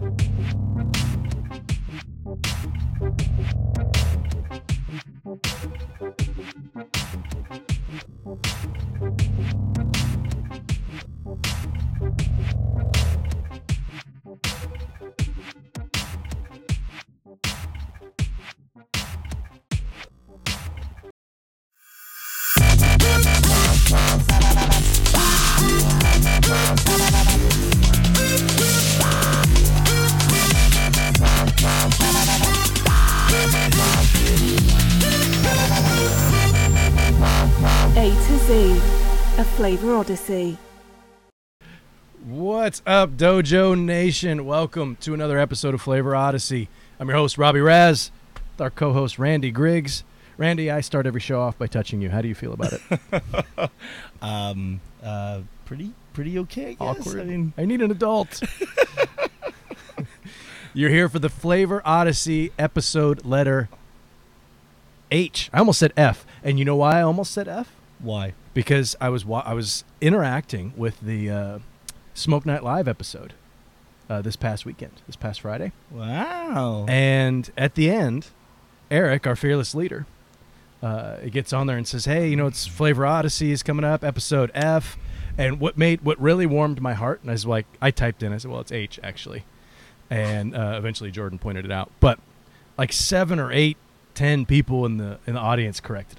Thank you. Flavor odyssey. What's up, Dojo Nation? Welcome to another episode of Flavor Odyssey. I'm your host, Robby Raz, with our co host, Randy Griggs. Randy, I start every show off by touching you. How do you feel about it? Um, uh, pretty, pretty okay. I guess. Awkward. I mean, I need an adult. You're here for the Flavor Odyssey episode letter H. I almost said F. And you know why I almost said F? why? Because I was wa- I was interacting with the uh, Smoke Night Live episode uh, this past weekend, this past Friday, Wow. and at the end, Eric, our fearless leader, uh, gets on there and says, "Hey, you know it's Flavor Odyssey is coming up, episode F." And what made what really warmed my heart, and I was like, I typed in, I said, "Well, it's H actually," and uh, eventually Jordan pointed it out, but like seven or eight, ten people in the in the audience corrected.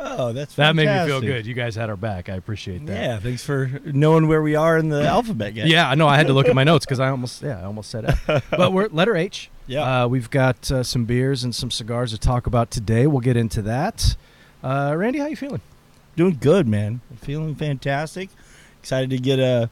Oh, that's That made me feel good. You guys had our back. I appreciate that. Yeah, thanks for knowing where we are in the alphabet, guys. Yeah, I know. I had to look at my notes because I almost, yeah, I almost said it. But we're letter H. Yeah. Uh, we've got uh, some beers and some cigars to talk about today. We'll get into that. Uh, Randy, how you feeling? Doing good, man. Feeling fantastic. Excited to get a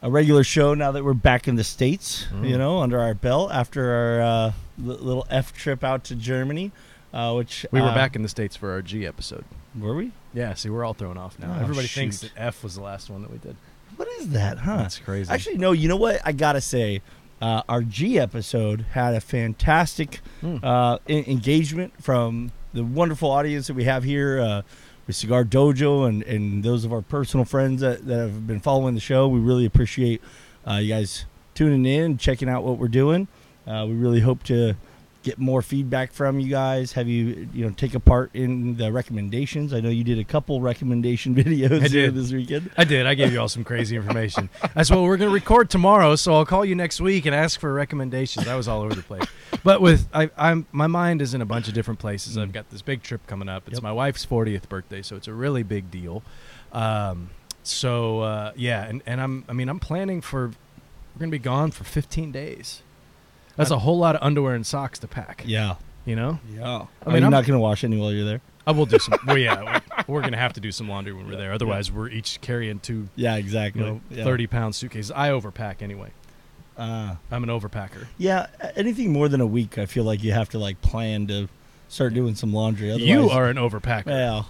a regular show now that we're back in the states. Mm. You know, under our belt after our uh, little F trip out to Germany, uh, which We were uh, back in the states for our G episode. Were we? Yeah, see, we're all thrown off now. Oh, Everybody thinks that F was the last one that we did. What is that, huh? That's crazy. Actually, no. You know what? I gotta say, uh, our G episode had a fantastic Hmm. uh, en- engagement from the wonderful audience that we have here uh, with Cigar Dojo and, and those of our personal friends that, that have been following the show. We really appreciate uh, you guys tuning in, checking out what we're doing. Uh, we really hope to get more feedback from you guys. Have you you know take a part in the recommendations? I know you did a couple recommendation videos I did. this weekend. I did. I gave you all some crazy information. That's what we're going to record tomorrow. So I'll call you next week and ask for recommendations. I was all over the place, but with I, I'm my mind is in a bunch of different places. I've got this big trip coming up. It's Yep. my wife's 40th birthday, so it's a really big deal. Um, so uh, yeah, and and I'm I mean I'm planning for we're going to be gone for 15 days. That's a whole lot of underwear and socks to pack. Yeah. You know, Yeah. I I mean, mean, you're I'm- not going to wash any while you're there. I will do some. well, yeah, we're, we're going to have to do some laundry when we're there. Otherwise, we're each carrying two Yeah, you exactly. know, yeah. 30 pound suitcases. I overpack anyway. Uh, I'm an overpacker. yeah, a- anything more than a week, I feel like you have to like plan to start doing some laundry. Otherwise, You are an overpacker. Well,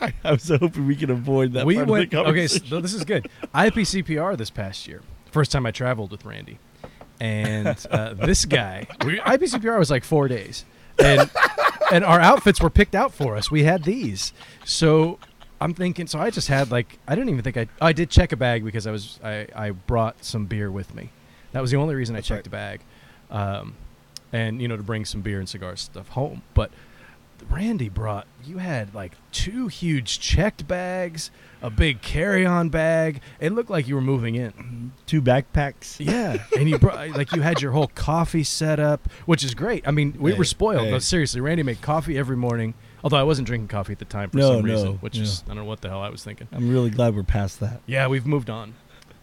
I was hoping we could avoid that. we part went. Of the Okay, so this is good. IPCPR this past year. First time I traveled with Randy. And uh, this guy, we, IPCPR was like four days. And, and our outfits were picked out for us. We had these. So I'm thinking, so I just had like, I didn't even think I, I did check a bag because I was, I, I brought some beer with me. That was the only reason I That's checked a bag. Um, and, you know, to bring some beer and cigar stuff home. But Randy brought you had like two huge checked bags, a big carry-on bag. It looked like you were moving in. two backpacks. Yeah, and you brought like you had your whole coffee set up, which is great. I mean, we Hey, were spoiled. hey. But seriously, Randy made coffee every morning. Although I wasn't drinking coffee at the time for No, some reason, no, which yeah. is I don't know what the hell I was thinking. I'm really glad we're past that. Yeah, we've moved on.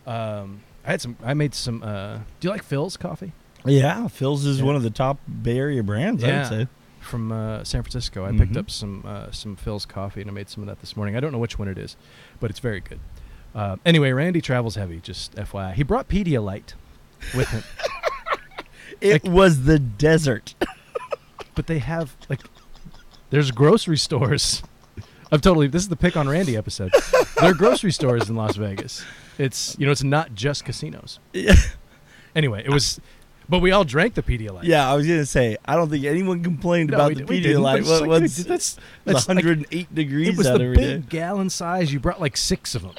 Um, I had some. I made some. Uh, do you like Philz coffee Yeah, Philz is Yeah. one of the top Bay Area brands. I would say. From uh, San Francisco? I picked Mhm. up some uh, some Philz coffee and I made some of that this morning. I don't know which one it is, but it's very good. Uh, anyway, Randy travels heavy. Just FYI, he brought Pedialyte with him, It Like- was the desert. but they have like there's grocery stores. I'm totally. This is the pick on Randy episode. there are grocery stores in Las Vegas. It's you know it's not just casinos. yeah. Anyway, it was, but we all drank the Pedialyte. yeah, I was gonna say I don't think anyone complained No, about we the d- we didn't. Pedialyte. It's What, like, what's dude, that's that's like- 108 degrees It was the big day. gallon size. You brought like six of them,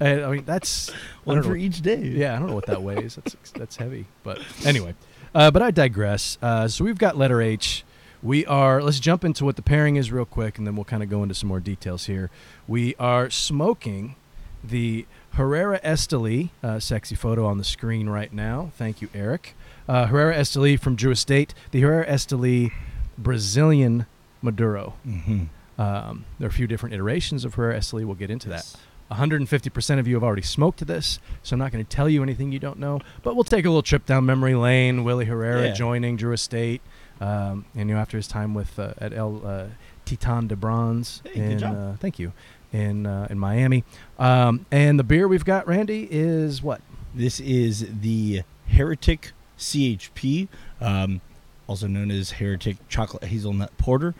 And, I mean, that's One for know- each day. Yeah, I don't know what that weighs. That's that's heavy. But anyway, uh, but I digress. Uh, so we've got letter H. We are. Let's jump into what the pairing is real quick, and then we'll kind of go into some more details here. We are smoking the Herrera Esteli, uh, sexy photo on the screen right now. Thank you, Eric. Uh, Herrera Esteli from Drew Estate. The Herrera Esteli Brazilian Maduro. Mm-hmm. Um, there are a few different iterations of Herrera Esteli. We'll get into that. 150% of you have already smoked this, so I'm not going to tell you anything you don't know. But we'll take a little trip down memory lane. Willie Herrera Yeah. joining Drew Estate, um, and you know after his time with uh, at El uh, Titan de Bronze Hey, good in job. uh, thank you in uh, in Miami. Um, and the beer we've got, Randy, is what? This is the Heretic CHP, um, also known as Heretic Chocolate Hazelnut Porter.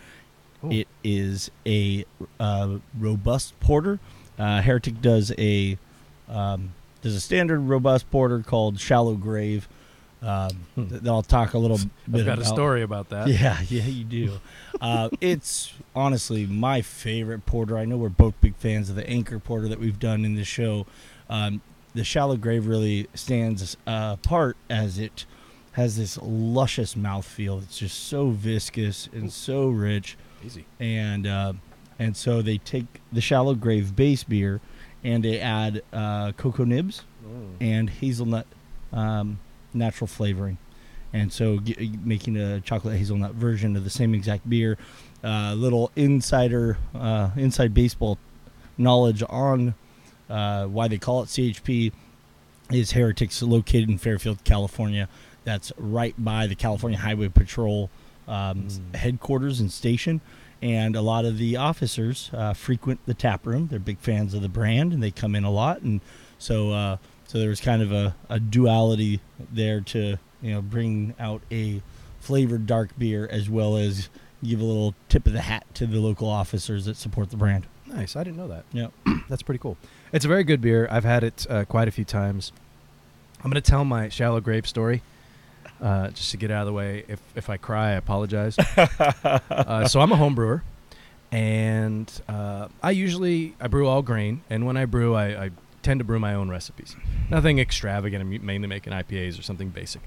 Ooh. It is a uh, robust porter. Uh, Heretic does a um, does a standard robust porter called Shallow Grave. Um, I'll talk a little bit I've got a story about that. Yeah, yeah, you do. uh, it's honestly my favorite porter. I know we're both big fans of the Anchor Porter that we've done in the show. Um, the Shallow Grave really stands uh, apart as it has this luscious mouthfeel. It's just so viscous and so rich, Easy. and uh, and so they take the Shallow Grave base beer and they add uh, cocoa nibs and hazelnut um, natural flavoring. And so g- making a chocolate hazelnut version of the same exact beer. A little insider, uh, inside baseball knowledge on uh, why they call it CHP is Heretics located in Fairfield, California. That's right by the California Highway Patrol um, Mm. headquarters and station. And a lot of the officers uh, frequent the tap room. They're big fans of the brand, and they come in a lot. And so, uh, so there was kind of a, a duality there to you know bring out a flavored dark beer as well as give a little tip of the hat to the local officers that support the brand. Nice. I didn't know that. Yeah. That's pretty cool. It's a very good beer. I've had it uh, quite a few times. I'm going to tell my shallow grave story uh, just to get out of the way. If, if I cry, I apologize. uh, so I'm a home brewer, and uh, I usually I brew all grain, and when I brew, I, I tend to brew my own recipes. Nothing extravagant. I'm mainly making IPAs or something basic.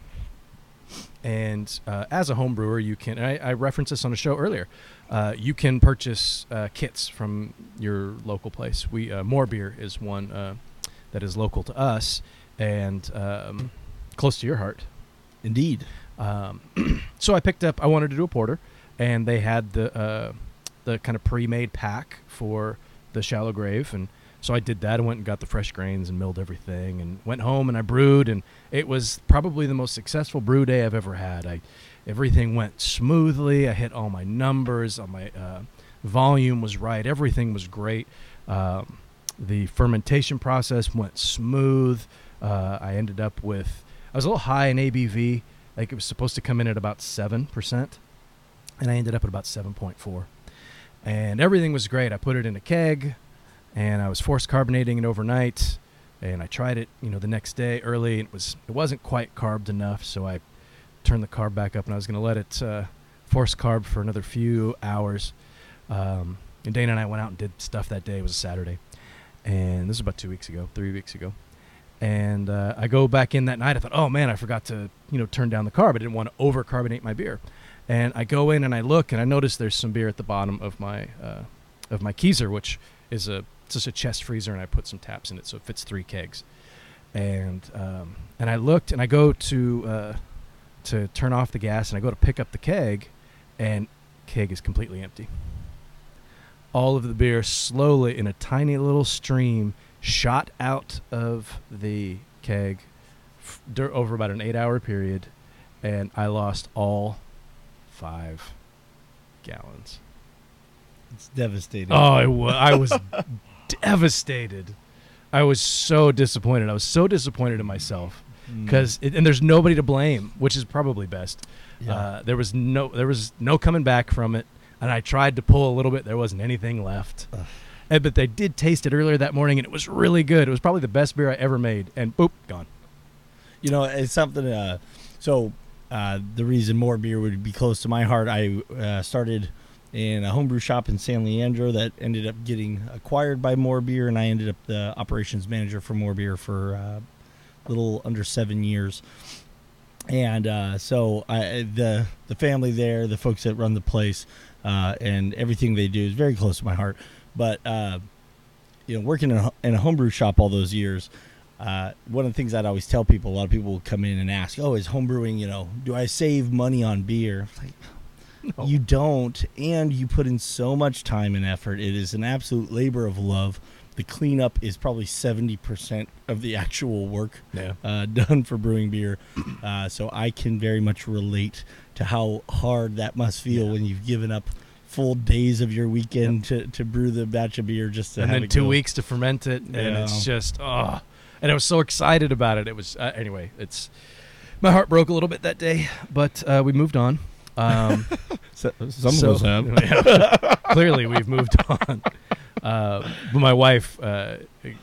And uh, as a home brewer, you can. I, I referenced this on a show earlier. Uh, you can purchase uh, kits from your local place. We uh, More Beer is one uh, that is local to us and um, close to your heart. Indeed. Um, so I picked up. I wanted to do a porter, and they had the uh, the kind of pre-made pack for the shallow grave, and so I did that. I went and got the fresh grains and milled everything, and went home and I brewed, and it was probably the most successful brew day I've ever had. I everything went smoothly. I hit all my numbers. All my uh, volume was right. Everything was great. Um, the fermentation process went smooth. Uh, I ended up with I was a little high in ABV. Like it was supposed to come in at about seven percent, and I ended up at about seven point four. And everything was great. I put it in a keg, and I was forced carbonating it overnight. And I tried it, you know, the next day early. And it was it wasn't quite carbed enough, so I turned the carb back up, and I was going to let it uh, force carb for another few hours. Um, and Dana and I went out and did stuff that day. It was a Saturday, and this was about two weeks ago, three weeks ago and uh, I go back in that night. I thought, oh man, I forgot to you know turn down the carb. I didn't want to over carbonate my beer, and I go in and I look and I notice there's some beer at the bottom of my uh, of my keezer, which is a just a chest freezer, and I put some taps in it so it fits three kegs. And um, and I looked and I go to uh, to turn off the gas and I go to pick up the keg, and keg is completely empty. All of the beer slowly in a tiny little stream shot out of the keg f- over about an eight hour period, and I lost all five gallons. It's devastating. Oh, I wa- I was devastated. I was so disappointed. I was so disappointed in myself Mm. because, and there's nobody to blame, which is probably best. Yeah. Uh, there was no, there was no coming back from it, and I tried to pull a little bit. There wasn't anything left. And, but they did taste it earlier that morning, and it was really good. It was probably the best beer I ever made, and boop, gone. You know, it's something. Uh, so uh, the reason more beer would be close to my heart, I uh, started in a homebrew shop in San Leandro that ended up getting acquired by More Beer, and I ended up the operations manager for More Beer for uh, a little under seven years. And uh, so I, the the family there, the folks that run the place, uh, and everything they do is very close to my heart. But uh, you know, working in a, in a homebrew shop all those years, uh, one of the things I'd always tell people, a lot of people will come in and ask, "Oh, is homebrewing? You know, do I save money on beer?" Like, No. you don't, and you put in so much time and effort. It is an absolute labor of love. The cleanup is probably seventy percent of the actual work Yeah. uh, done for brewing beer. Uh, so I can very much relate to how hard that must feel Yeah. when you've given up full days of your weekend to, to brew the batch of beer just to and have then two go. weeks to ferment it, and Yeah. it's just oh. And I was so excited about it. It was uh, anyway. It's my heart broke a little bit that day, but uh, we moved on. Um, So, some so- of us have. yeah. clearly, we've moved on. Uh, but my wife, uh,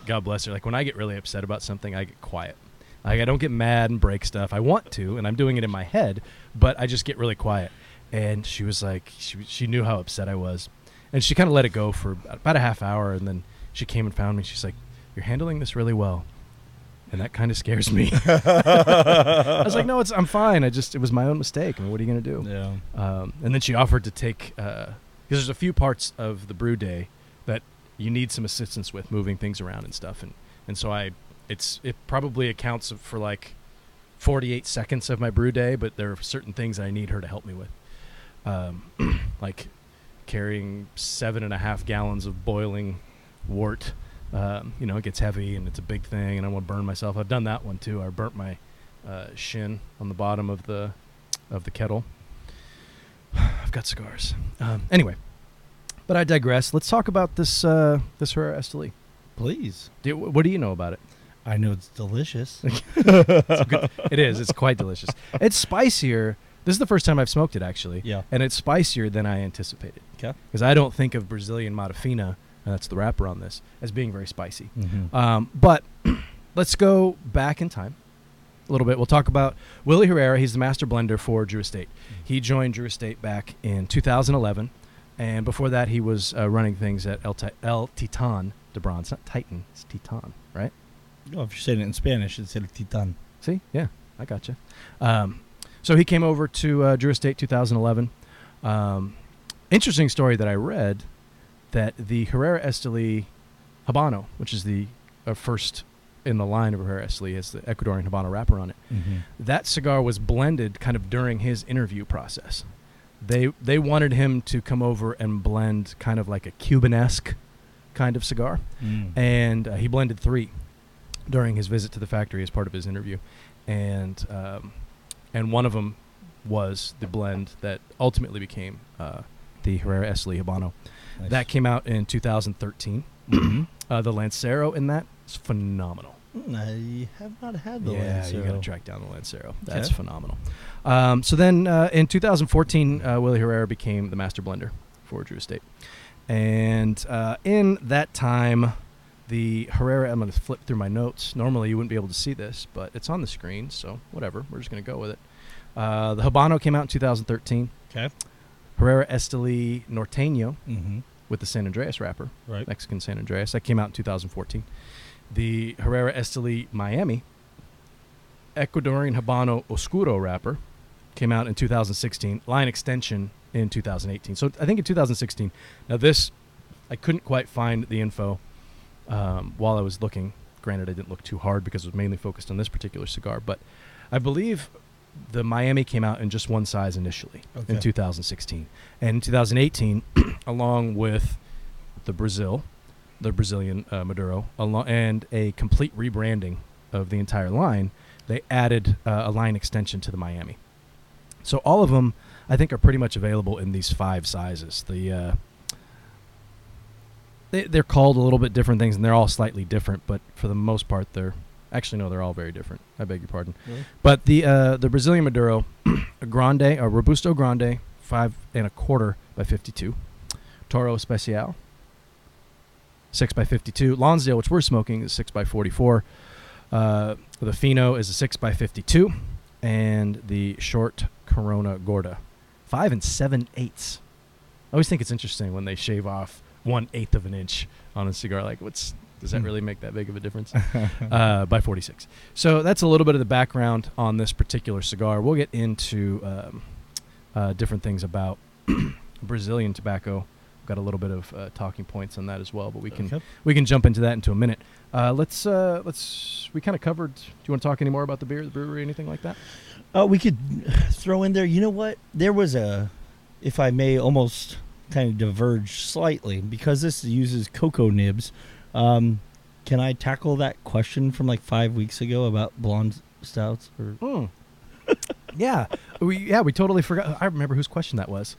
God bless her, like when I get really upset about something, I get quiet. Like I don't get mad and break stuff. I want to, and I'm doing it in my head, but I just get really quiet. And she was like, she she knew how upset I was, and she kind of let it go for about a half hour, and then she came and found me. She's like, "You're handling this really well." And that kind of scares me. I was like, "No, it's I'm fine. I just it was my own mistake. I mean, what are you gonna do?" Yeah. Um, and then she offered to take because there's a few parts of the brew day that you need some assistance with moving things around and stuff, and and so I it's it probably accounts for like 48 seconds of my brew day, but there are certain things I need her to help me with, um, like carrying seven and a half gallons of boiling wort. Um, you know, it gets heavy and it's a big thing, and I want to burn myself. I've done that one too. I burnt my uh, shin on the bottom of the of the kettle. I've got scars. Um, anyway, but I digress. Let's talk about this uh, this Herrera Esteli. Please. Do, what do you know about it? I know it's delicious. It is. It's quite delicious. It's spicier. This is the first time I've smoked it actually, yeah. and it's spicier than I anticipated. Okay. Because I don't think of Brazilian Matafina, and that's the wrapper on this, as being very spicy. Mm-hmm. Um, but let's go back in time a little bit. We'll talk about Willie Herrera. He's the master blender for Drew Estate. He joined Drew Estate back in 2011, and before that, he was uh, running things at El, Ti- El Titan de Bronze. It's not Titan, it's Titan, right? oh, if you're saying it in Spanish, it's El Titan. See, yeah, I gotcha. Um, so he came over to uh, Drew Estate 2011. Um, interesting story that I read that the Herrera Esteli Habano, which is the uh, first in the line of Herrera Esteli, has the Ecuadorian Habano wrapper on it. Mm-hmm. That cigar was blended kind of during his interview process. They they wanted him to come over and blend kind of like a Cuban-esque kind of cigar Mm. and uh, he blended three during his visit to the factory as part of his interview, and um, and one of them was the blend that ultimately became uh, the Herrera Esteli Habano. Nice. That came out in 2013. Mhm. Uh, the Lancero in that is phenomenal. Mm, I have not had the yeah, you got to track down the Lancero. That's Okay. phenomenal. Um, so then uh, in 2014, uh, Willie Herrera became the master blender for Drew Estate. And uh, in that time, the Herrera, I'm going to flip through my notes. Normally, you wouldn't be able to see this, but it's on the screen, so whatever. We're just going to go with it. Uh, the Habano came out in 2013. Okay. Herrera Esteli Norteño Mm-hmm. with the San Andreas wrapper. Right. Mexican San Andreas. That came out in 2014. The Herrera Esteli Miami, Ecuadorian Habano Oscuro wrapper, came out in 2016. Line extension in 2018. So I think in 2016. Now this, I couldn't quite find the info um, while I was looking. Granted, I didn't look too hard because it was mainly focused on this particular cigar, but I believe the Miami came out in just one size initially Okay. in 2016, and in 2018, along with the Brazil, the Brazilian uh, Maduro, along, and a complete rebranding of the entire line, they added uh, a line extension to the Miami. So all of them, I think, are pretty much available in these five sizes. The uh, they, they're called a little bit different things, and they're all slightly different, but for the most part, they're actually no, they're all very different. I beg your pardon. Really? But the uh, the Brazilian Maduro, a Grande, a Robusto Grande, five and a quarter by fifty-two, Toro Especial, six by fifty-two, Lonsdale, which we're smoking, is six by forty-four. Uh, the Fino is a six by fifty-two, and the short Corona Gorda, five and seven eighths. I always think it's interesting when they shave off one eighth of an inch on a cigar. Like, what's does that Hmm. really make that big of a difference? uh, by 46. So that's a little bit of the background on this particular cigar. We'll get into um, uh, different things about Brazilian tobacco. We've got a little bit of uh, talking points on that as well, but we can Okay. we can jump into that into a minute. Uh, let's uh, let's we kind of covered. Do you want to talk any more about the beer, the brewery, anything like that? Uh, we could throw in there. You know what? There was a, if I may, almost kind of diverge slightly because this uses cocoa nibs. Um, can I tackle that question from like five weeks ago about blonde stouts? Or Mm. yeah, we yeah we totally forgot. I remember whose question that was.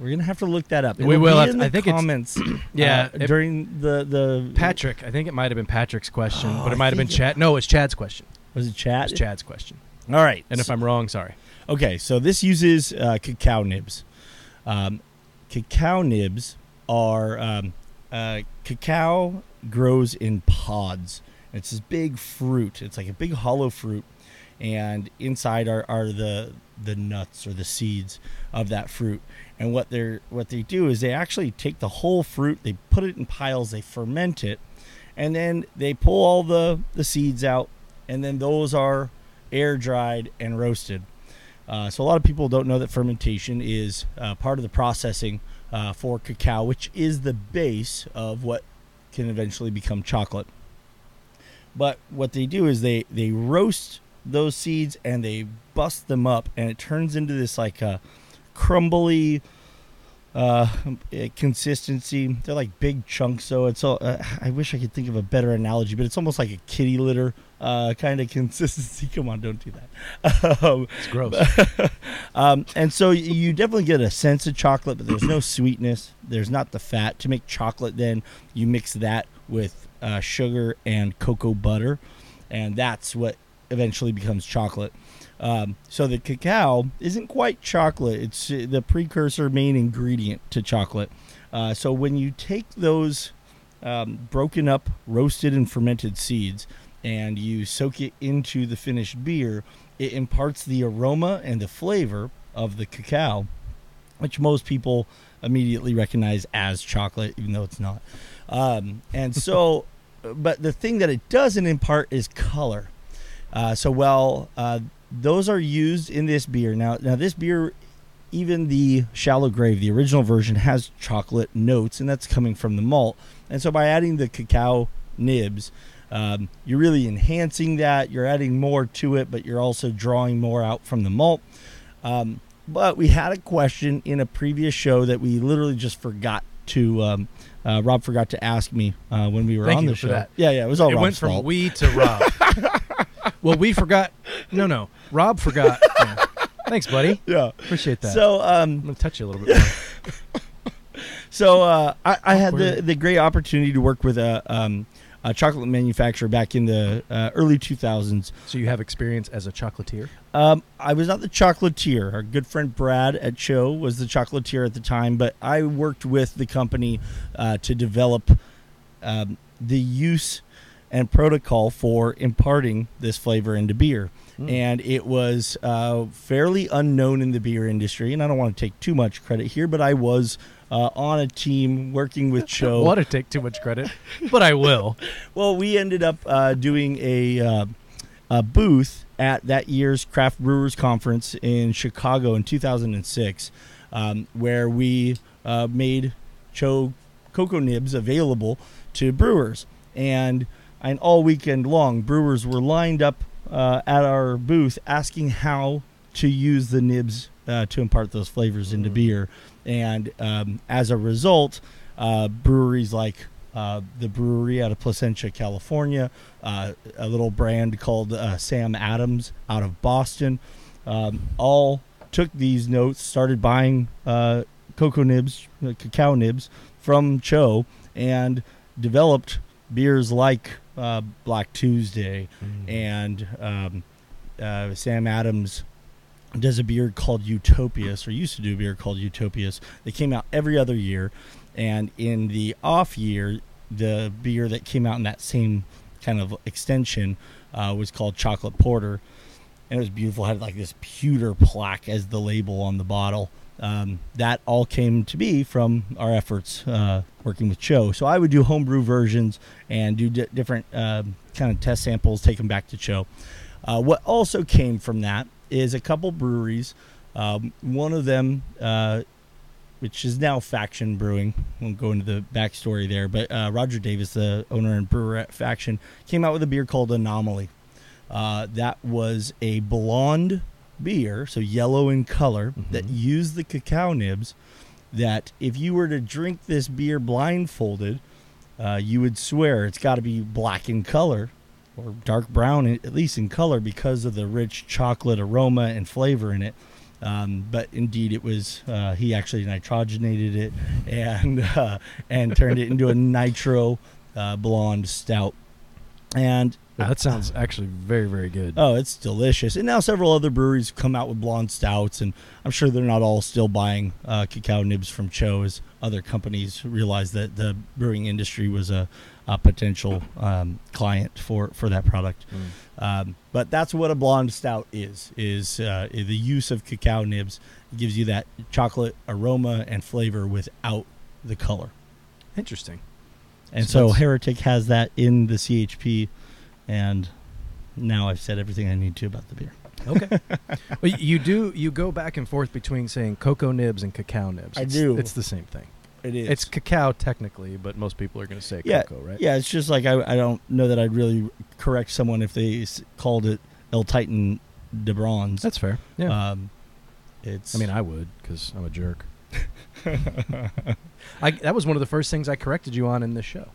we're gonna have to look that up. We It'll will be have to- I think it's- comments. Yeah, uh, it- during the the Patrick, I think it might have been Patrick's question, Oh, but it might have been Chad. No, it's Chad's question. was it was Chad's question. All right. And if I'm wrong, sorry. Okay, so this uses uh, cacao nibs. Um, cacao nibs are um, uh, cacao grows in pods. It's this big fruit. It's like a big hollow fruit, and inside are, are the the nuts or the seeds of that fruit. And what they're what they do is they actually take the whole fruit, they put it in piles, they ferment it, and then they pull all the the seeds out, and then those are air dried and roasted. Uh, so a lot of people don't know that fermentation is uh, part of the processing uh, for cacao, which is the base of what can eventually become chocolate. But what they do is they they roast those seeds and they bust them up, and it turns into this like a crumbly uh, consistency. They're like big chunks, so it's all. Uh, I wish I could think of a better analogy, but it's almost like a kitty litter uh, kind of consistency. Come on, don't do that. um, It's gross. um, and so you definitely get a sense of chocolate, but there's no sweetness. There's not the fat. To make chocolate, then you mix that with uh, sugar and cocoa butter, and that's what eventually becomes chocolate. Um, so the cacao isn't quite chocolate. It's uh, the precursor main ingredient to chocolate. Uh, so when you take those um, broken up, roasted, and fermented seeds and you soak it into the finished beer, it imparts the aroma and the flavor of the cacao, which most people immediately recognize as chocolate, even though it's not. Um, and so, but the thing that it doesn't impart is color. Uh, so, while uh, those are used in this beer, now, now this beer, even the shallow grave, the original version, has chocolate notes, and that's coming from the malt. And so, by adding the cacao nibs, um, you're really enhancing that. You're adding more to it, but you're also drawing more out from the malt. Um, but we had a question in a previous show that we literally just forgot to. Um, uh, Rob forgot to ask me uh, when we were Thank on you the for show. that. Yeah, yeah, it was all it Rob's went from fault. we to Rob. well, we forgot. No, no. Rob forgot. Yeah. Thanks, buddy. yeah. Appreciate that. So, um, I'm gonna touch you a little bit more. So uh, I, I had the, the great opportunity to work with a, um, a chocolate manufacturer back in the uh, early 2000s. So you have experience as a chocolatier. Um, I was not the chocolatier. Our good friend Brad at TCHO was the chocolatier at the time, but I worked with the company uh, to develop um, the use and protocol for imparting this flavor into beer. Mm. And it was uh, fairly unknown in the beer industry. And I don't want to take too much credit here, but I was uh, on a team working with TCHO. i want to take too much credit, but I will. Well, we ended up uh, doing a, uh, a booth at that year's Craft Brewers Conference in Chicago in 2006, um, where we uh, made TCHO cocoa nibs available to brewers. And, and all weekend long, brewers were lined up uh, at our booth asking how to use the nibs uh, to impart those flavors into Mm. beer. And um, as a result, uh, breweries like uh, the Bruery out of Placentia, California, uh, a little brand called uh, Sam Adams out of Boston, um, all took these notes, started buying uh, cocoa nibs, uh, cacao nibs from TCHO, and developed beers like uh, Black Tuesday and um, uh, Sam Adams does a beer called Utopias, or used to do a beer called Utopias. They came out every other year, and in the off year, the beer that came out in that same kind of extension uh, was called Chocolate Porter, and it was beautiful. It had like this pewter plaque as the label on the bottle, um, that all came to be from our efforts uh, working with TCHO. So I would do homebrew versions and do di- different um, kind of test samples, take them back to TCHO. Uh, what also came from that is a couple breweries. Um, one of them, uh, which is now Faction Brewing, won't go into the backstory there, but uh, Roger Davis, the owner and brewer at Faction, came out with a beer called Anomaly. Uh, that was a blonde beer, so yellow in color, that Mhm. used the cacao nibs. That if you were to drink this beer blindfolded, uh, you would swear it's got to be black in color or dark brown, at least in color, because of the rich chocolate aroma and flavor in it. Um, but indeed, it was uh, he actually nitrogenated it and uh, and turned it into a nitro uh, blonde stout. And that sounds actually very, very good. Oh, it's delicious. And now several other breweries come out with blonde stouts, and I'm sure they're not all still buying uh, cacao nibs from TCHO as other companies realize that the brewing industry was a, a potential um, client for, for that product. Mm. Um, but that's what a blonde stout is, is uh, the use of cacao nibs. It gives you that chocolate aroma and flavor without the color. Interesting. And So so, Heretic has that in the CHP, and now I've said everything I need to about the beer. Okay. well, you do you go back and forth between saying cocoa nibs and cacao nibs. I It's- do. It's the same thing. It is. It's cacao technically, but most people are going to say yeah, cocoa, right? yeah. It's just like I, I don't know that I'd really correct someone if they s- called it El Titan de Bronze. That's fair. Yeah. Um, it's. I mean, I would because I'm a jerk. I, that was one of the first things I corrected you on in this show.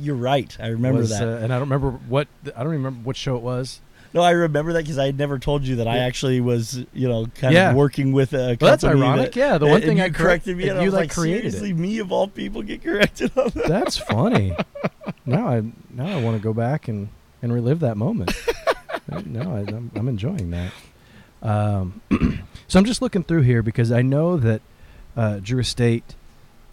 you're right. I remember was, that. uh, and I don't remember what I don't remember what show it was. No, I remember that because I had never told you that I actually was, you know, kind Yeah. of working with a. Well, that's ironic. that- yeah, the one and thing you I correct- corrected me, and I you was like like, created seriously, it. me of all people get corrected on that. That's funny. now I now I want to go back and, and relive that moment. no, I, I'm, I'm enjoying that. Um, so I'm just looking through here because I know that uh, Drew Estate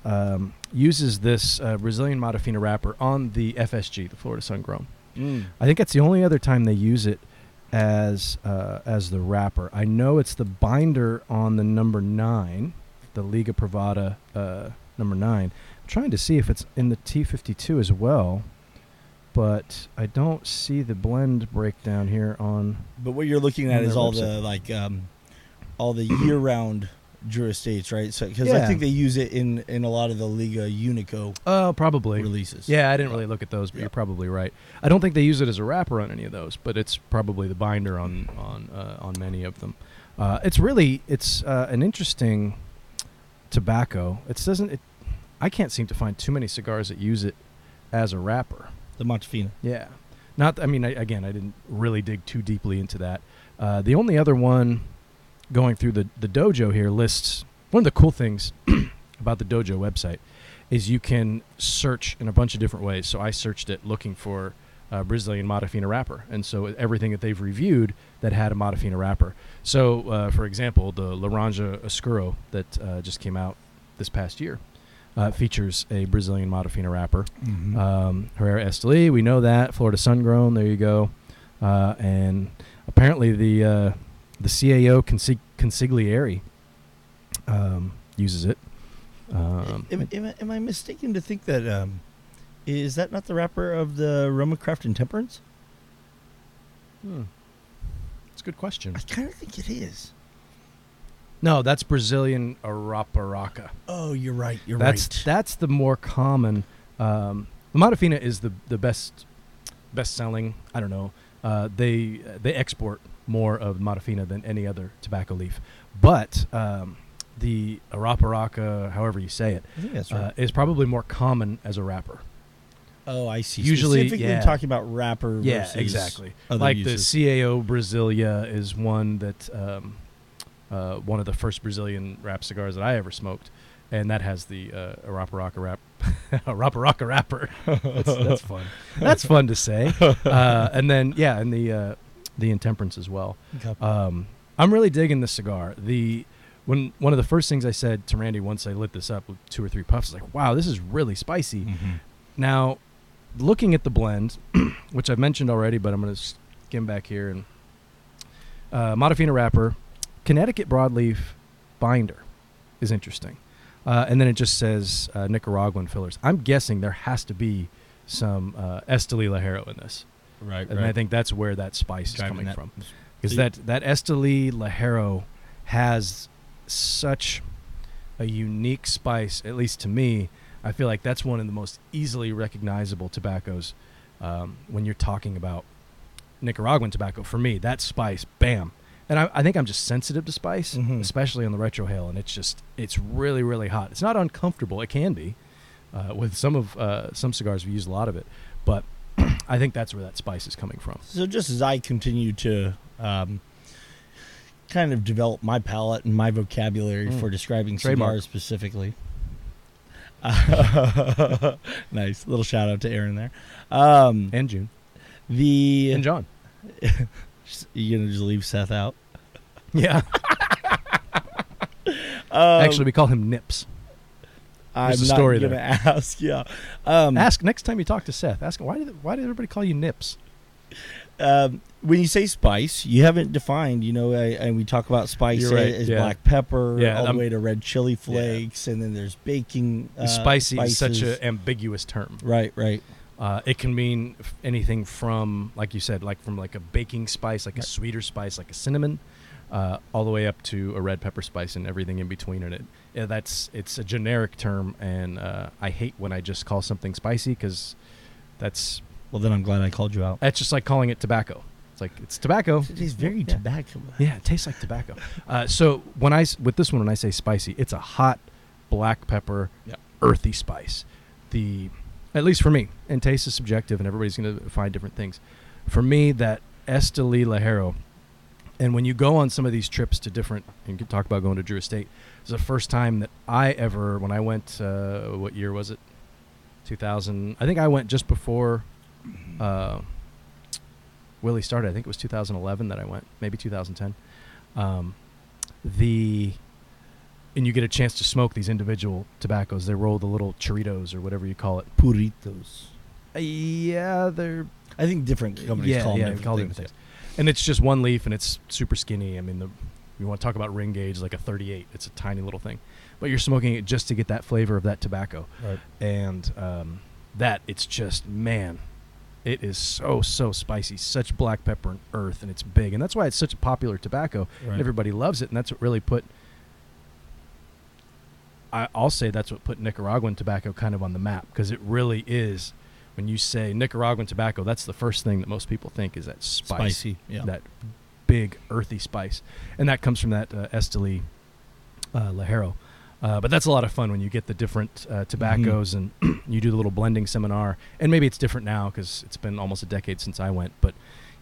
um, uses this uh, Brazilian Mata Fina wrapper on the FSG, the Florida Sun Grown. Mm. I think that's the only other time they use it as uh, as the wrapper. I know it's the binder on the number nine, the Liga Privada uh, number nine. I'm trying to see if it's in the T52 as well, but I don't see the blend breakdown here on. But what you're looking at is all website. the like um, all the year-round Estates, right? So because I think they use it in in a lot of the Liga Unico Oh, probably. releases. Yeah, I didn't really look at those, but Yeah. you're probably right. I don't think they use it as a wrapper on any of those, but it's probably the binder on on uh, on many of them. Uh, it's really it's uh, an interesting tobacco. It doesn't. It, I can't seem to find too many cigars that use it as a wrapper. the Mata Fina. Yeah, not. I mean, I, again, I didn't really dig too deeply into that. Uh, the only other one going through the the dojo here lists one of the cool things about the dojo website is you can search in a bunch of different ways. So I searched it looking for uh, Brazilian Mata Fina wrapper, and so everything that they've reviewed that had a Mata Fina wrapper. So, uh, for example, the Laranja Oscuro that uh, just came out this past year uh, features a Brazilian Mata Fina wrapper. Um, Herrera Esteli, we know that. Florida Sun Grown, there you go. Uh, and apparently the uh, the CAO consig- consigliere um, uses it. Um, am, am, I- am I mistaken to think that um, is that not the wrapper of the Roma Craft Intemperance? hmm. It's a good question. I kind of think it is. No, that's Brazilian Arapiraca. Oh, you're right. You're That's right. that's the more common. Um, the Mata Fina is the the best best selling. I don't know. Uh, they they export more of Mata Fina than any other tobacco leaf, but um, the Araparaca, however you say it, that's uh, is probably more common as a wrapper. oh, I see. usually, Specifically yeah. talking about wrapper. Yeah, versus exactly. Like uses. the CAO Brasilia is one that um, uh, one of the first Brazilian wrap cigars that I ever smoked, and that has the uh, Arapiraca wrap, Arapiraca wrapper. that's, that's fun. That's fun to say. Uh, and then yeah, and the uh, the Intemperance as well. Okay. Um, I'm really digging this cigar. The when one of the first things I said to Randy once I lit this up with two or three puffs, was like, "Wow, this is really spicy." Mhm. Now, looking at the blend, which I've mentioned already, but I'm going to skim back here and uh, Mata Fina wrapper, Connecticut broadleaf binder. is interesting. Uh, and then it just says uh, Nicaraguan fillers. I'm guessing there has to be some uh, Esteli Ligero in this, Right. and I think that's where that spice is coming that- from. Because that that Esteli Ligero has such a unique spice, at least to me. I feel like that's one of the most easily recognizable tobaccos um, when you're talking about Nicaraguan tobacco. For me, that spice, bam. And I, I think I'm just sensitive to spice, Mhm. especially on the retrohale, and it's just it's really really hot. It's not uncomfortable. It can be uh, with some of uh, some cigars. We use a lot of it, but I think that's where that spice is coming from. So just as I continue to um, kind of develop my palate and my vocabulary Mm. for describing Trademark. cigars specifically. nice little shout out to Aaron there. Um, And June the and John. you gonna just leave Seth out? Yeah, Um, actually, we call him Nips. I'm there's a not story gonna there. ask. Yeah. Um, Ask next time you talk to Seth. Ask him why did why did everybody call you Nips? um, when you say spice, you haven't defined. You know, I, and we talk about spice You're right, as yeah. black pepper, Yeah, all the I'm- way to red chili flakes, and then there's baking. Uh, Spicy is such spices. an ambiguous term. right, right. Uh, it can mean f- anything from, like you said, like from like a baking spice, like a sweeter spice, like a cinnamon, uh, all the way up to a red pepper spice and everything in between. And it, yeah, that's it's a generic term, and uh, I hate when I just call something spicy because that's Well, then I'm glad I called you out. that's just like calling it tobacco. It's like it's tobacco. It is very Yeah. tobacco. Yeah, it tastes like tobacco. Uh, so when I s- with this one, when I say spicy, it's a hot black pepper, Yeah. earthy spice. The at least for me, and taste is subjective, and everybody's going to find different things. For me, that Esteli Ligero, and when you go on some of these trips to different, and you can talk about going to Drew Estate, it's the first time that I ever, when I went, uh, what year was it? 2000. I think I went just before uh, Willie started. I think it was 2011 that I went, maybe 2010. Um, the and you get a chance to smoke these individual tobaccos. They roll the little churritos or whatever you call it. Puritos. Uh, yeah, they're I think different companies yeah, call them yeah, different call things. different things. And it's just one leaf, and it's super skinny. I mean, the you want to talk about ring gauge, like a 38. It's a tiny little thing, but you're smoking it just to get that flavor of that tobacco. Right. and um, that it's just man it is so so spicy such black pepper and earth and it's big and that's why it's such a popular tobacco Right. and everybody loves it and that's what really put I, i'll say that's what put nicaraguan tobacco kind of on the map because it really is when you say nicaraguan tobacco that's the first thing that most people think is that spice Spicy. Yeah. that big earthy spice, and that comes from that uh, Esteli uh, Ligero. Uh, but that's a lot of fun when you get the different uh, tobaccos and you do the little blending seminar. And maybe it's different now because it's been almost a decade since I went. But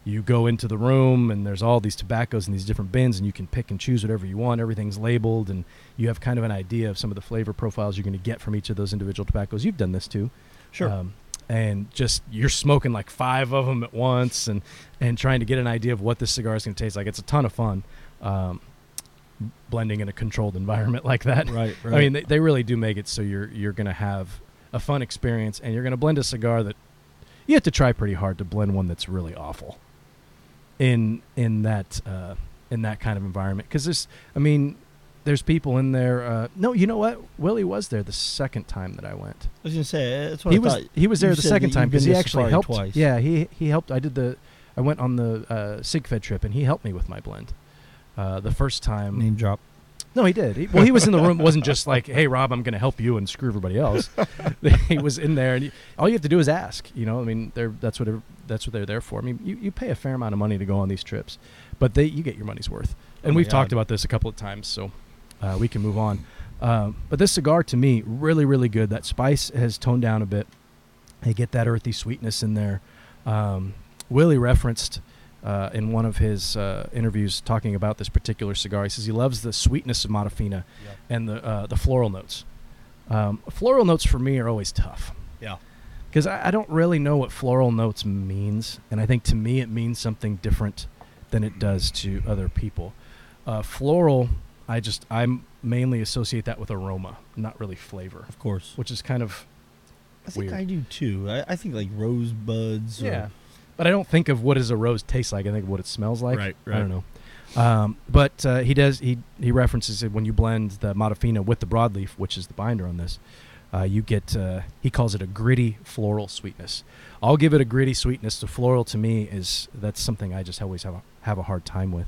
you go into the room and there's all these tobaccos in these different bins, and you can pick and choose whatever you want. Everything's labeled, and you have kind of an idea of some of the flavor profiles you're going to get from each of those individual tobaccos. You've done this too. Sure. Um, and just you're smoking like five of them at once and and trying to get an idea of what this cigar is going to taste like. It's a ton of fun. Um, blending in a controlled environment like that. right. Right. I mean, they, they really do make it so you're you're going to have a fun experience, and you're going to blend a cigar that you have to try pretty hard to blend one that's really awful in in that uh, in that kind of environment. Because there's, I mean, there's people in there. Uh, no, you know what? Willie was there the second time that I went. I was gonna say that's what He I was thought. he was there You the second time because he actually helped. twice. Yeah, he he helped. I did the. I went on the uh, SigFed trip and he helped me with my blend. Uh, the first time, Name drop. no, he did. He, well, he was in the room. It wasn't just like, "Hey, Rob, I'm going to help you and screw everybody else." he was in there, and he, all you have to do is ask. You know, I mean, they're that's what that's what they're there for. I mean, you, you pay a fair amount of money to go on these trips, but they you get your money's worth. And Oh we've talked about this a couple of times, so uh, we can move on. Um, but this cigar, to me, really, really good. That spice has toned down a bit. They get that earthy sweetness in there. Um, Willie referenced uh, in one of his uh, interviews talking about this particular cigar. He says he loves the sweetness of Matafina and the uh, the floral notes. Um, floral notes for me are always tough Yeah. because I, I don't really know what floral notes means, and I think to me it means something different than it does to other people. Uh, floral, I just I mainly associate that with aroma, not really flavor, Of course. which is kind of I think Weird. I do too. I, I think like rosebuds. or- Yeah. But I don't think of what does a rose taste like. I think of what it smells like. Right, Right. I don't know. Um, but uh, he does he he references it when you blend the Mata Fina with the broadleaf, which is the binder on this. Uh, you get uh, he calls it a gritty floral sweetness. I'll give it a gritty sweetness. The floral to me is that's something I just always have a, have a hard time with,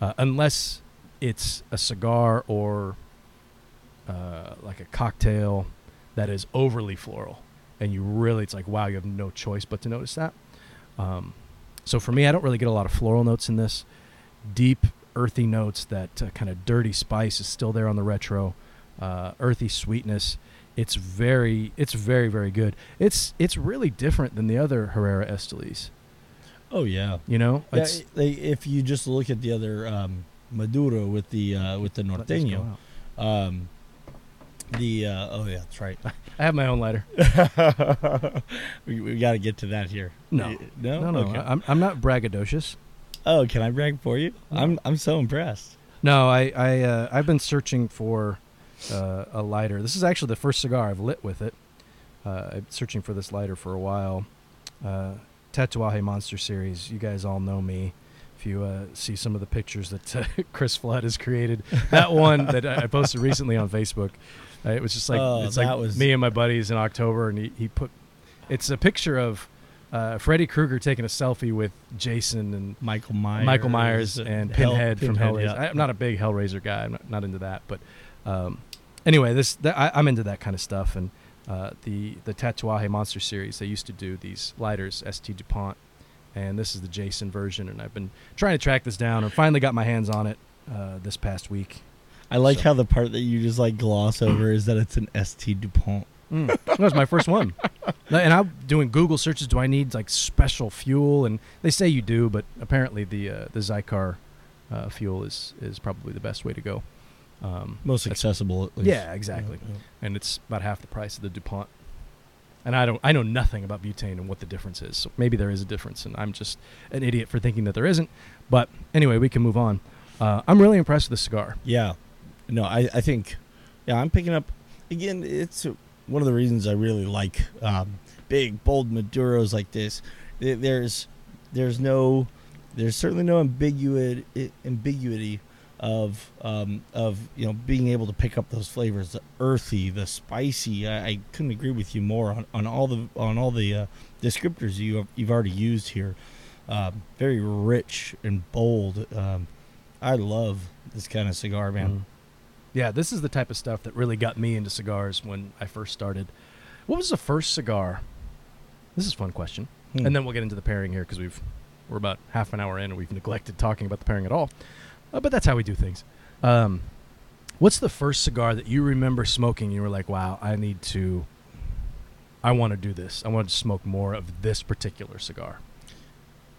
uh, unless it's a cigar or uh, like a cocktail that is overly floral, and you really it's like wow you have no choice but to notice that. Um, so for me, I don't really get a lot of floral notes in this. Deep earthy notes that uh, kind of dirty spice is still there on the retro, uh, earthy sweetness. It's very, it's very, very good. It's it's really different than the other Herrera Estelis. Oh yeah. You know, Yeah, It's- they, if you just look at the other um, Maduro with the uh, with the let these go Norteño, um, the uh, oh yeah, that's right. I have my own lighter. we we got to get to that here. No. No, No, no, Okay. I'm I'm not braggadocious. oh, can I brag for you? No. I'm I'm so impressed. No, I I uh, I've been searching for uh, a lighter. This is actually the first cigar I've lit with it. Uh, I'm searching for this lighter for a while. Uh, Tatuaje Monster Series. You guys all know me. If you uh, see some of the pictures that uh, Chris Flood has created, that one that I posted recently on Facebook, uh, it was just like Oh, it's like was- me and my buddies in October, and he, he put it's a picture of uh, Freddy Krueger taking a selfie with Jason and Michael Myers, Michael Myers and Hell- Pinhead from Pinhead, Hellraiser. yeah. I'm not a big Hellraiser guy. I'm not, not into that, but um, anyway, this that, I, I'm into that kind of stuff. And uh, the the Tatuaje Monster series, they used to do these lighters, St Dupont, and this is the Jason version. And I've been trying to track this down, and finally got my hands on it uh, this past week. I like So- how the part that you just like gloss over is that it's an St. Dupont. Mm. that was my first one. And I'm doing Google searches. Do I need like special fuel? And they say you do, but apparently the uh, the Xikar uh, fuel is is probably the best way to go. Um, Most accessible, at least. yeah, exactly. And it's about half the price of the Dupont. And I don't, I know nothing about butane and what the difference is. So maybe there is a difference, and I'm just an idiot for thinking that there isn't. But anyway, we can move on. Uh, I'm really impressed with the cigar. Yeah. No, I, I think, yeah, I'm picking up, again, it's one of the reasons I really like um, big, bold Maduros like this. There's, there's no, there's certainly no ambiguity, ambiguity of, um, of, you know, being able to pick up those flavors, the earthy, the spicy. I, I couldn't agree with you more on, on all the, on all the uh, descriptors you have, you've already used here. Um, very rich and bold. Um, I love this kind of cigar, man. Mm. Yeah, this is the type of stuff that really got me into cigars when I first started. What was the first cigar? This is a fun question. Hmm. And then we'll get into the pairing here because we've we're about half an hour in and we've neglected talking about the pairing at all. Uh, but that's how we do things. Um, what's the first cigar that you remember smoking? You were like, "Wow, I need to. I want to do this. I want to smoke more of this particular cigar."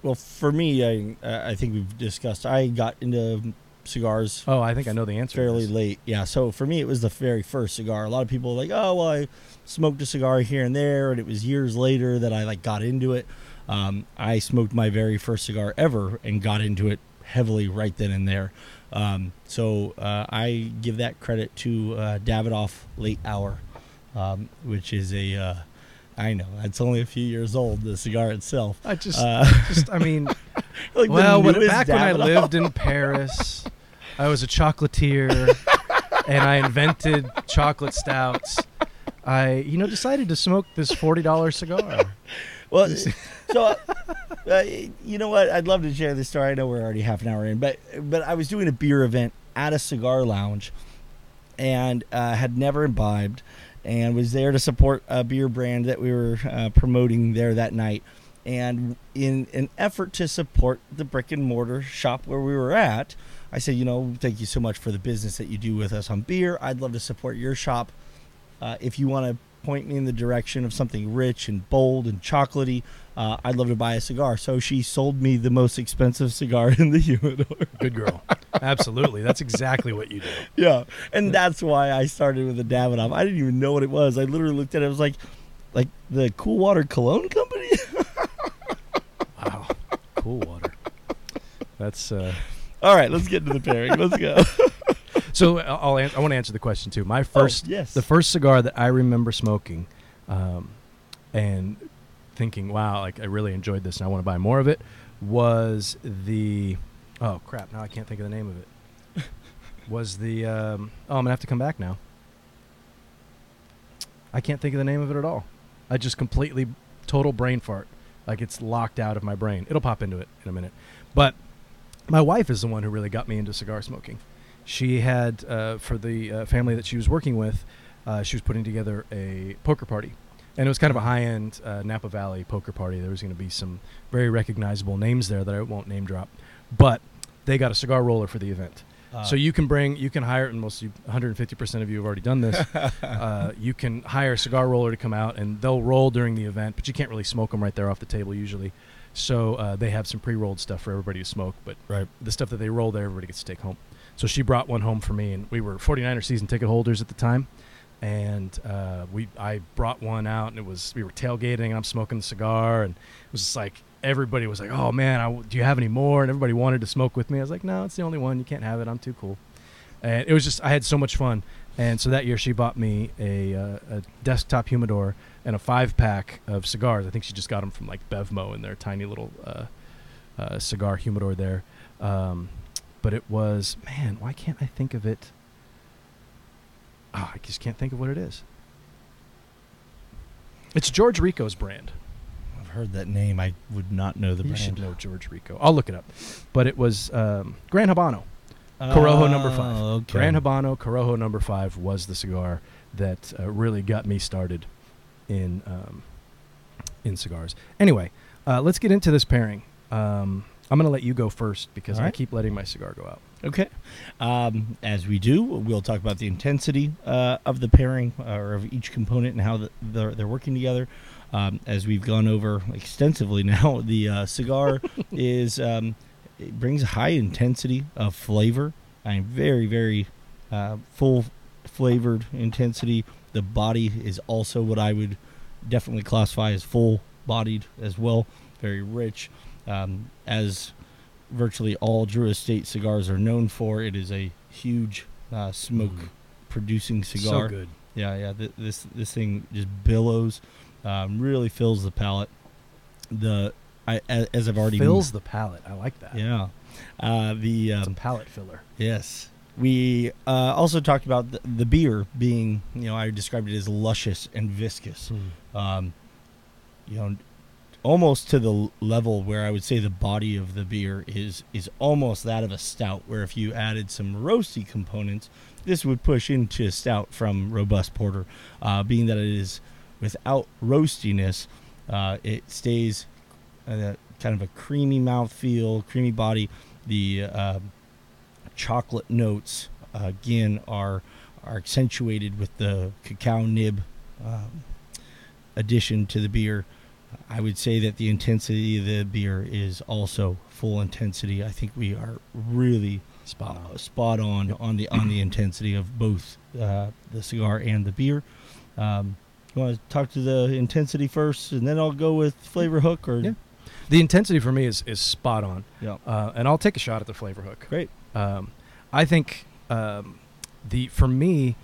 Well, for me, I I think we've discussed. I got into cigars Oh, I think I know the answer. fairly late. Yeah, so for me, it was the very first cigar. A lot of people are like, oh, well, I smoked a cigar here and there, and it was years later that I like got into it. Um, I smoked my very first cigar ever and got into it heavily right then and there. Um, so uh, I give that credit to uh, Davidoff Late Hour, um, which is a uh, I know it's only a few years old. The cigar itself. I just, Uh, just, I mean, like well, when, back when I lived in Paris, I was a chocolatier, and I invented chocolate stouts. I, you know, decided to smoke this forty dollars cigar. Well, so uh, you know what? I'd love to share this story. I know we're already half an hour in, but but I was doing a beer event at a cigar lounge, and uh, had never imbibed, and was there to support a beer brand that we were uh, promoting there that night. And in an effort to support the brick and mortar shop where we were at, I said, you know, thank you so much for the business that you do with us on beer. I'd love to support your shop. Uh, if you want to point me in the direction of something rich and bold and chocolatey, uh, I'd love to buy a cigar. So she sold me the most expensive cigar in the humidor. Good girl. Absolutely, that's exactly what you do. yeah, and that's why I started with the Davidoff. I didn't even know what it was. I literally looked at it. I was like, like the Cool Water Cologne Company. Wow, cool water. That's uh, All right, let's get into the pairing. Let's go. so. I'll, an- I want to answer the question too. My first, Oh, yes. the first cigar that I remember smoking, um, and thinking, "Wow, like I really enjoyed this, and I want to buy more of it," was the Oh crap! Now I can't think of the name of it. was the um, oh I'm gonna have to come back now. I can't think of the name of it at all. I just completely total brain fart. Like it's locked out of my brain. It'll pop into it in a minute. But my wife is the one who really got me into cigar smoking. She had uh, for the uh, family that she was working with, uh, she was putting together a poker party, and it was kind of a high-end uh, Napa Valley poker party. There was going to be some very recognizable names there that I won't name drop, but they got a cigar roller for the event. Uh, so you can bring, you can hire, and most 150% of you have already done this. uh, you can hire a cigar roller to come out, and they'll roll during the event, but you can't really smoke them right there off the table usually. So uh, they have some pre-rolled stuff for everybody to smoke, but right. the stuff that they roll there, everybody gets to take home. So she brought one home for me, and we were 49er season ticket holders at the time, and uh, we I brought one out, and it was we were tailgating, and I'm smoking a cigar, and it was just like everybody was like, "Oh man, I, do you have any more?" And everybody wanted to smoke with me. I was like, "No, it's the only one. You can't have it. I'm too cool." And it was just I had so much fun. And so that year she bought me a, uh, a desktop humidor and a five pack of cigars. I think she just got them from like Bevmo in their tiny little uh, uh, cigar humidor there. Um, but it was man, why can't I think of it? Oh, I just can't think of what it is. It's George Rico's brand. I've heard that name. I would not know the you brand. should know George Rico. I'll look it up. But it was um, Gran Habano. Corojo number five. Oh, Okay. Gran Habano Corojo number five was the cigar that uh, really got me started in um, in cigars. Anyway, uh, let's get into this pairing. Um, I'm going to let you go first because All I keep letting my cigar go out. Okay. Um, as we do, we'll talk about the intensity uh, of the pairing uh, or of each component and how the, they're, they're working together. Um, as we've gone over extensively now, the uh, cigar is um, it brings a high intensity of flavor. I'm very, very uh, full flavored intensity. The body is also what I would definitely classify as full bodied as well. Very rich. Um, as virtually all Drew Estate cigars are known for. It is a huge uh, smoke Mhm. producing cigar. So good. Yeah, yeah. Th- this this thing just billows, um, really fills the palate. The I as I've already Fills the palate. I like that. Yeah, uh, the um, palate filler. yes. We uh, also talked about the, the beer being, you know, I described it as luscious and viscous. um, you know, almost to the level where I would say the body of the beer is is almost that of a stout. Where if you added some roasty components, this would push into stout from robust porter. Uh, being that it is without roastiness, uh, it stays uh, kind of a creamy mouth feel, creamy body. The uh, chocolate notes again are are accentuated with the cacao nib um, addition to the beer. I would say that the intensity of the beer is also full intensity. I think we are really Spot uh, on. spot on on the on the intensity of both uh, the cigar and the beer. Um, you want to talk to the intensity first, and then I'll go with flavor hook. Or Yeah. The intensity for me is, is spot on. yeah. Uh, and I'll take a shot at the flavor hook. great. Um, I think um, the for me,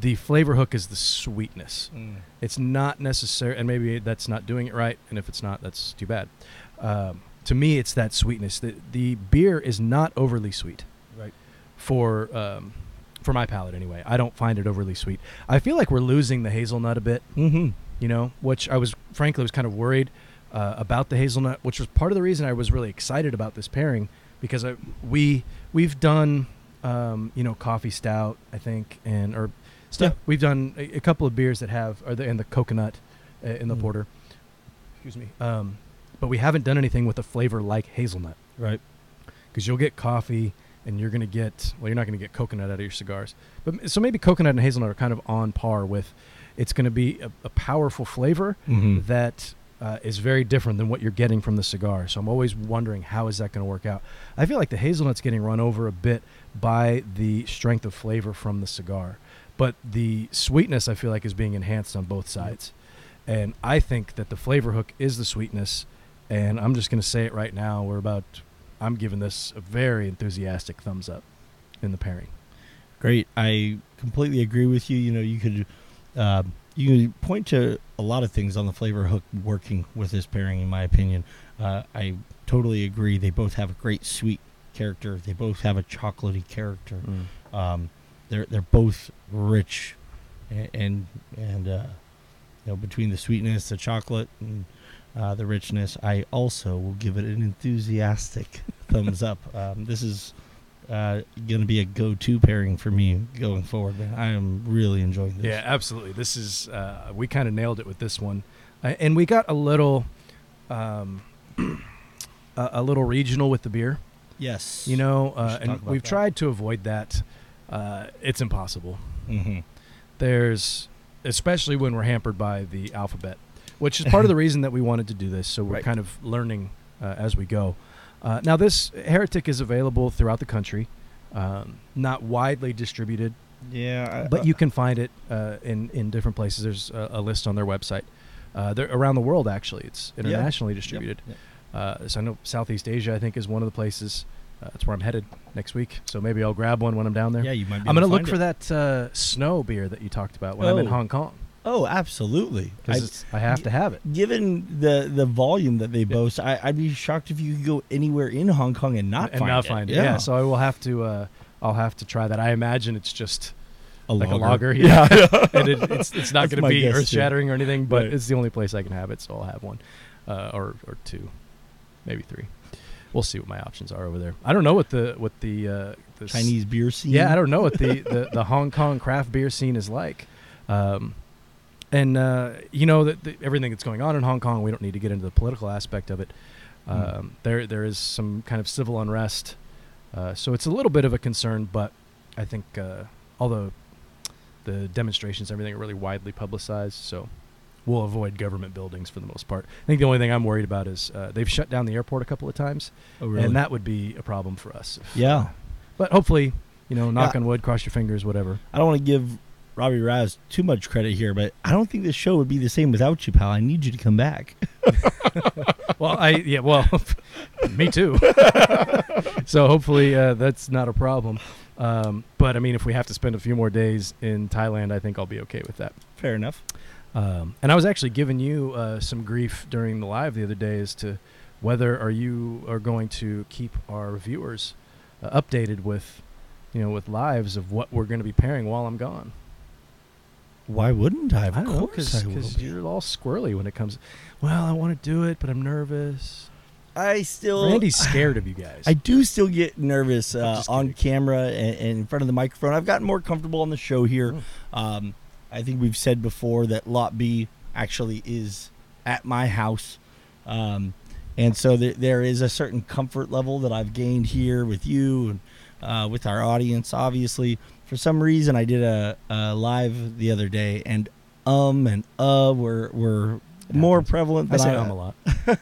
the flavor hook is the sweetness. It's not necessary, and maybe that's not doing it right. And if it's not, that's too bad. Um, to me, it's that sweetness. The the beer is not overly sweet Right. for um, for my palate anyway. I don't find it overly sweet. I feel like we're losing the hazelnut a bit Mm-hmm. you know, which I was frankly was kind of worried uh, about the hazelnut, which was part of the reason I was really excited about this pairing because I, we we've done um, you know coffee stout I think and or stuff Yeah. we've done a, a couple of beers that have or the and the coconut uh, in the Mm. porter, excuse me, um, but we haven't done anything with a flavor like hazelnut Right. because you'll get coffee and you're gonna get well you're not gonna get coconut out of your cigars but so maybe coconut and hazelnut are kind of on par with it's gonna be a, a powerful flavor Mm-hmm. that uh, is very different than what you're getting from the cigar. So I'm always wondering how is that going to work out. I feel like the hazelnut's getting run over a bit by the strength of flavor from the cigar, but the sweetness I feel like is being enhanced on both sides. And I think that the flavor hook is the sweetness. And I'm just going to say it right now. We're about. I'm giving this a very enthusiastic thumbs up in the pairing. Great. I completely agree with you. You know, you could uh, you can point to a lot of things on the flavor hook working with this pairing. In my opinion, uh, I totally agree. They both have a great sweet character. They both have a chocolatey character. Mm. Um, they're they're both rich, and and, and uh, you know between the sweetness, the chocolate, and uh, the richness, I also will give it an enthusiastic thumbs up. Um, this is uh, going to be a go-to pairing for me going forward. Man, I am really enjoying this. Yeah, absolutely. This is uh, we kind of nailed it with this one, uh, and we got a little, um, a, a little regional with the beer. Yes. You know, uh, and we've that. tried to avoid that. Uh, it's impossible. hmm There's, especially when we're hampered by the alphabet, which is part of the reason that we wanted to do this. So we're Right. kind of learning uh, as we go. Uh, now, this heretic is available throughout the country, um, not widely distributed, Yeah. I- but you can find it uh, in in different places. There's a, a list on their website. Uh, they're around the world actually. It's internationally Yep, distributed. yep. Uh, so I know Southeast Asia, I think, is one of the places. Uh, that's where I'm headed next week. So maybe I'll grab one when I'm down there. Yeah, you might. Be I'm gonna to look for that uh, snow beer that you talked about when I'm in Oh. Hong Kong Oh, absolutely. I- because I have to have it. given the the volume that they boast, I, I'd be shocked if you could go anywhere in Hong Kong and not and find not it. find it. Yeah. So I will have to. Uh, I'll have to try that. I imagine it's just like a lager. Yeah. and it, it's it's not going to be earth shattering or anything, but Right. it's the only place I can have it, so I'll have one, uh, or or two, maybe three. We'll see what my options are over there. I don't know what the what the uh, the Chinese beer scene. Yeah, I don't know what the, the, the Hong Kong craft beer scene is like. Um, and, uh, you know, that the, everything that's going on in Hong Kong, we don't need to get into the political aspect of it. Um, Mm. There There is some kind of civil unrest. Uh, so it's a little bit of a concern, but I think uh, all the, the demonstrations, everything are really widely publicized. So we'll avoid government buildings for the most part. I think the only thing I'm worried about is uh, they've shut down the airport a couple of times, Oh, really? and that would be a problem for us. if, Yeah. uh, but hopefully, you know, knock Yeah. on wood, cross your fingers, whatever. I don't want to give Robby Raz too much credit here, but I don't think this show would be the same without you, pal. I need you to come back. Well, I yeah, well, me too. so hopefully uh, that's not a problem. Um, but I mean, if we have to spend a few more days in Thailand, I think I'll be okay with that. Fair enough. Um, and I was actually giving you uh, some grief during the live the other day as to whether are you are going to keep our viewers uh, updated with, you know, with lives of what we're going to be pairing while I'm gone. Why wouldn't I? Of I don't know course I will because you're all squirrely when it comes. Well, I want to do it, but I'm nervous. I still. Randy's scared of you guys. I do still get nervous uh, on camera and, and in front of the microphone. I've gotten more comfortable on the show here. Mm. Um, I think we've said before that Lot B actually is at my house. Um, and so there, there is a certain comfort level that I've gained here with you and uh, with our audience. Obviously, for some reason, I did a, a live the other day, and um and uh were were more prevalent I than say I, um a lot.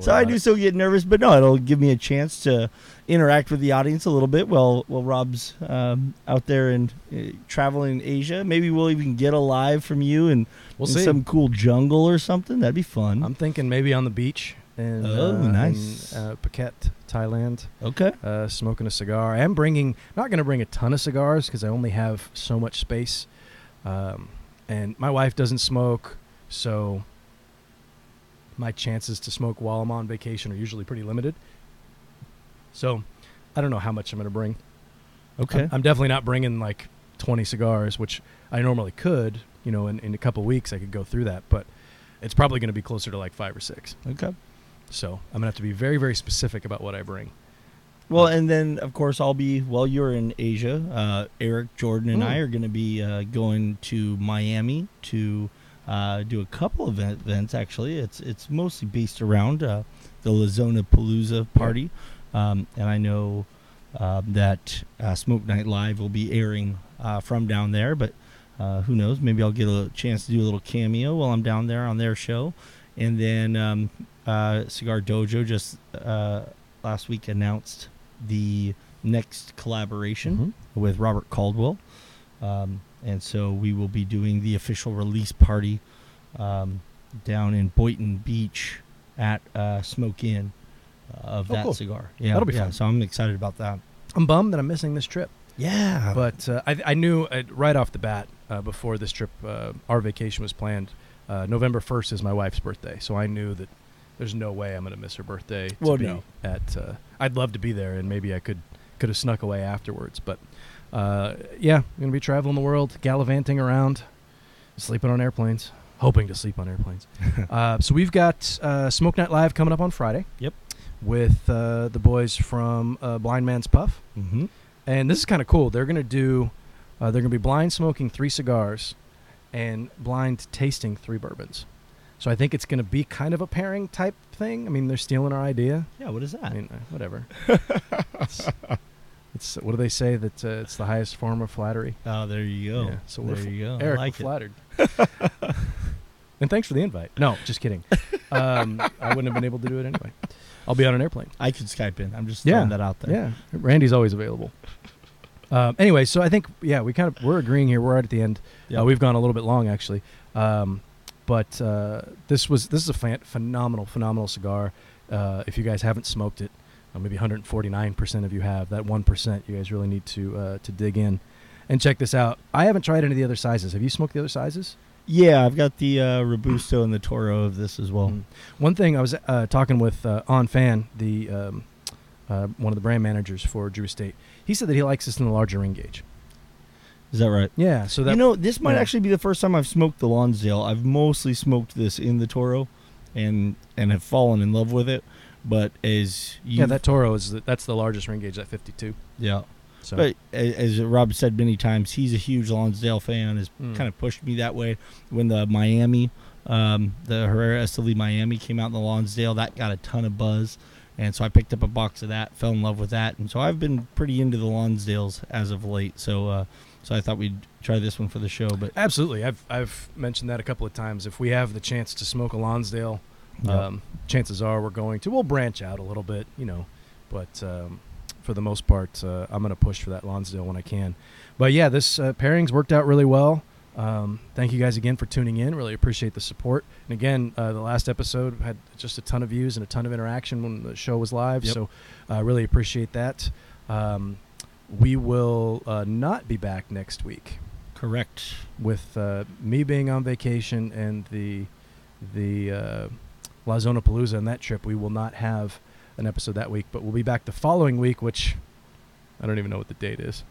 So I do still get nervous, but no, it'll give me a chance to interact with the audience a little bit while while Rob's um, out there and uh, traveling in Asia. Maybe we'll even get a live from you and We'll in see. some cool jungle or something. That'd be fun. I'm thinking maybe on the beach in, Oh, uh, nice. in uh, Phuket, Thailand, okay. uh, smoking a cigar. I am bringing, not going to bring a ton of cigars because I only have so much space. Um, and my wife doesn't smoke, so my chances to smoke while I'm on vacation are usually pretty limited. So I don't know how much I'm going to bring. Okay. I'm, I'm definitely not bringing like 20 cigars, which I normally could. You know, in, in a couple weeks I could go through that, but it's probably going to be closer to like five or six. okay. So I'm gonna have to be very, very specific about what I bring. Well, and then of course I'll be while you're in Asia. Uh, Eric, Jordan, and Mm. I are going to be uh, going to Miami to uh, do a couple of events. Actually, it's it's mostly based around uh, the La Zona Palooza party, um, and I know um, that uh, Smoke Night Live will be airing uh, from down there. But uh, who knows? Maybe I'll get a chance to do a little cameo while I'm down there on their show, and then um, uh, Cigar Dojo just uh, last week announced the next collaboration Mhm. with Robert Caldwell. Um, and so we will be doing the official release party um, down in Boynton Beach at uh, Smoke Inn uh, of Oh, that cool. cigar. Yeah, That'll be yeah, fun. So I'm excited about that. I'm bummed that I'm missing this trip, Yeah, but uh, I, I knew uh, right off the bat uh, before this trip, uh, our vacation was planned. Uh, November 1st is my wife's birthday, so I knew that there's no way I'm going to miss her birthday to Well, be no. at. Uh, I'd love to be there, and maybe I could could have snuck away afterwards. But uh, yeah, I'm gonna be traveling the world, gallivanting around, sleeping on airplanes, hoping to sleep on airplanes. uh, so we've got uh, Smoke Night Live coming up on Friday. Yep. With uh, the boys from uh, Blind Man's Puff, Mm-hmm. and this is kind of cool. They're gonna do, uh, they're gonna be blind smoking three cigars, and blind tasting three bourbons. So I think it's gonna be kind of a pairing type thing. I mean, they're stealing our idea. Yeah. What is that? I mean, uh, whatever. it's, it's what do they say that uh, it's the highest form of flattery? oh, there you go. Yeah, so there fl- you go. Eric, like we're flattered. and thanks for the invite. No, just kidding. Um, I wouldn't have been able to do it anyway. I'll be on an airplane. I could Skype in. I'm just Yeah. throwing that out there. Yeah, Randy's always available. Um, anyway, so I think yeah, we kind of we're agreeing here. We're right at the end. Yeah, Uh, we've gone a little bit long actually, um, but uh, this was this is a fan- phenomenal, phenomenal cigar. Uh, if you guys haven't smoked it, uh, maybe 149 percent of you have. That one percent, you guys really need to uh, to dig in and check this out. I haven't tried any of the other sizes. Have you smoked the other sizes? Yeah, I've got the uh, Robusto and the Toro of this as well. Mm. One thing I was uh, talking with uh, On Fan, the um, uh, one of the brand managers for Drew Estate. He said that he likes this in the larger ring gauge. Is that right? Yeah, so that you know, this might yeah. actually be the first time I've smoked the Lonsdale. I've mostly smoked this in the Toro, and and have fallen in love with it. But as you, yeah, that Toro is the, that's the largest ring gauge at 52. yeah. So But as Rob said many times, he's a huge Lonsdale fan. Has Mm. kind of pushed me that way. When the Miami, um, the Herrera Esteli Miami came out in the Lonsdale, that got a ton of buzz, and so I picked up a box of that, fell in love with that, and so I've been pretty into the Lonsdales as of late. So, uh, so I thought we'd try this one for the show. But absolutely, I've I've mentioned that a couple of times. If we have the chance to smoke a Lonsdale, Yeah. um, chances are we're going to. We'll branch out a little bit, you know, but um, for the most part, uh, I'm going to push for that Lonsdale when I can. But yeah, this uh, pairings worked out really well. Um, thank you guys again for tuning in. Really appreciate the support. And again, uh, the last episode had just a ton of views and a ton of interaction when the show was live. Yep. So I really appreciate that. Um, we will uh, not be back next week correct. with uh, me being on vacation and the the uh, La Zona Palooza and that trip, we will not have an episode that week, but we'll be back the following week, which I don't even know what the date is.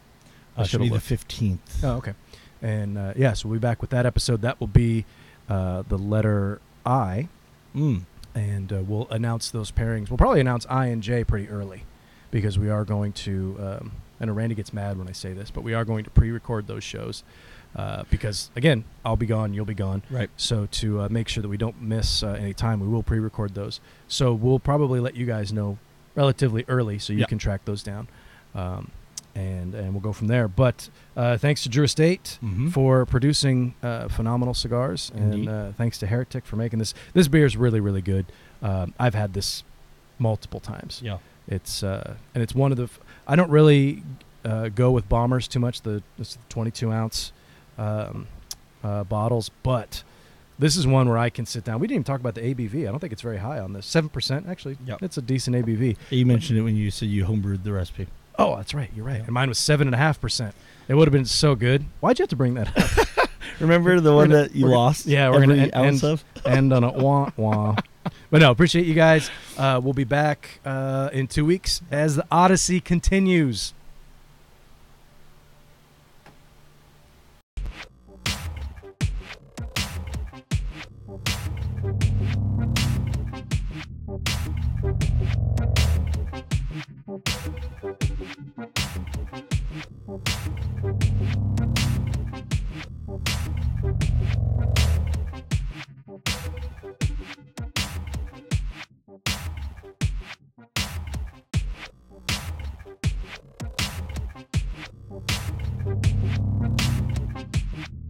I Uh, should be the fifteenth. Oh, okay. And uh, yeah, so we'll be back with that episode. That will be uh, the letter I, Mm. and uh, we'll announce those pairings. We'll probably announce I and J pretty early because we are going to. Um, I know Randy gets mad when I say this, but we are going to pre-record those shows uh, because again, I'll be gone, you'll be gone. Right. So to uh, make sure that we don't miss uh, any time, we will pre-record those. So we'll probably let you guys know relatively early, so you Yeah. can track those down, um, and and we'll go from there. But uh, thanks to Drew Estate Mhm. for producing uh, phenomenal cigars, Indeed. and uh, thanks to Heretic for making this. This beer is really really good. Um, I've had this multiple times. Yeah. It's uh, and it's one of the. F- I don't really uh, go with bombers too much. The the 22 ounce um, uh, bottles, but this is one where I can sit down. We didn't even talk about the ABV. I don't think it's very high on this. Seven percent actually. Yep. It's a decent ABV. You mentioned it when you said you homebrewed the recipe. Oh, that's right. You're right. Yeah. And mine was seven and a half percent. It would have been so good. Why'd you have to bring that up? Remember the one gonna- that you lost? yeah, we're gonna end- ounce end- of. and on a wah wah. But no, appreciate you guys. Uh, we'll be back uh, in two weeks as the Odyssey continues.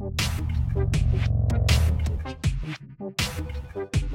Thank you.